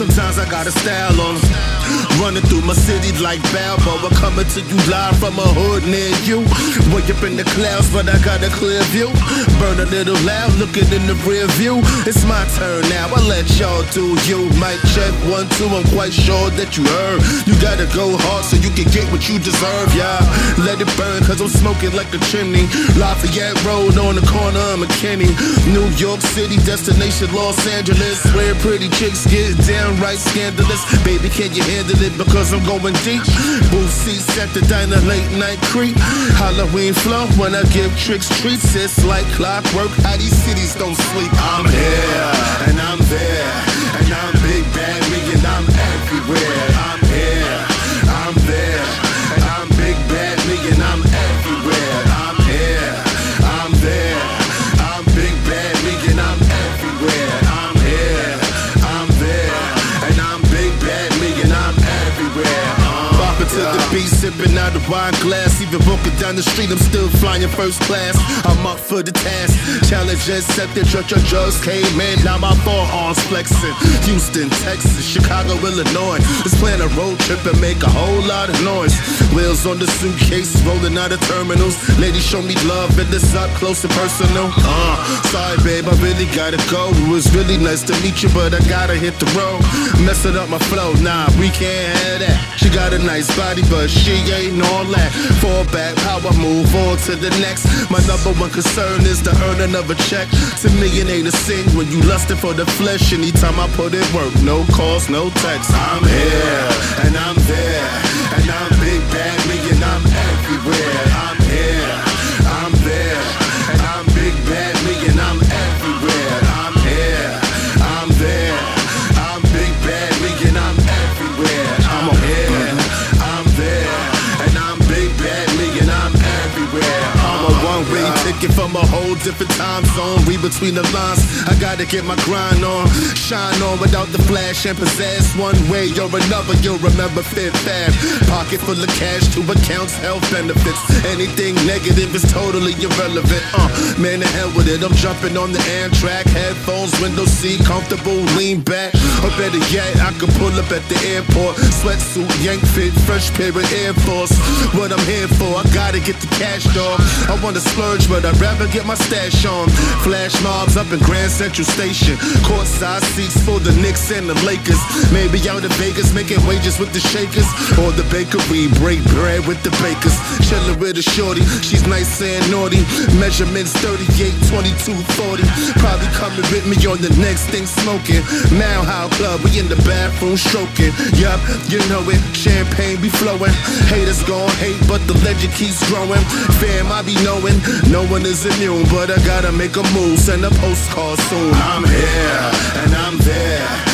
Sometimes I got a style on. Running through my city like Balboa, I'm coming to you live from a hood near you. Way up in the clouds, but I got a clear view. Burn a little loud, looking in the rear view. It's my turn now, I let y'all do you. Mic check one, two, I'm quite sure that you heard. You gotta go hard so you can get what you deserve, yeah. Let it burn, cause I'm smoking like a chimney. Lafayette Road on the corner of McKinney. New York City, destination Los Angeles. Where pretty chicks get downright scandalous. Baby, can you handle it? Because I'm going deep. Booth seats at the diner, late night creep. Halloween flow when I give tricks treats. It's like clockwork. How these cities don't sleep. I'm here and I'm there. And I'm big bad to sipping out the wine glass. Even walking down the street, I'm still flying first class. I'm up for the task. Challenge accepted, judge your drugs came in. Now my forearms flexing. Houston, Texas, Chicago, Illinois. Let's plan a road trip and make a whole lot of noise. Wheels on the suitcase, rolling out of terminals. Ladies show me love and this up close and personal. Uh, sorry, babe, I really gotta go. It was really nice to meet you, but I gotta hit the road. Messing up my flow, nah, we can't have that. She got a nice body, but she ain't all that. Fall back, I move on to the next. My number one concern is the earning of a check. To me, it ain't a sin when you lusting for the flesh. Anytime I put in work, no calls, no text. I'm here and I'm there, and I'm big bad from a whole different time zone. Read between the lines. I gotta get my grind on, shine on without the flash and possess. One way or another, you'll remember Fifth Ave. Pocket full of cash, two accounts, health benefits. Anything negative is totally irrelevant. Uh, man, the hell with it. I'm jumping on the Amtrak, headphones, window seat, comfortable, lean back. Or better yet, I could pull up at the airport, sweatsuit, yank fit, fresh pair of Air Force. What I'm here for, I gotta get the cash, dog. I wanna splurge, but I'd rather get my stash on. Flash mobs up in Grand Central Station. Courtside seats for the Knicks and the Lakers. Maybe out in Vegas making wages with the Shakers. Or the bakery, break bread with the bakers. Chillin' with a shorty, she's nice and naughty. Measurements 38, 22, 40. Probably coming with me on the next thing smoking. Mile High Club, we in the bathroom stroking. Yup, you know it, champagne be flowing. Haters gon' hate, but the legend keeps growing. Fam, I be knowing, no one one is immune, but I gotta make a move. Send a postcard soon. I'm here and I'm there.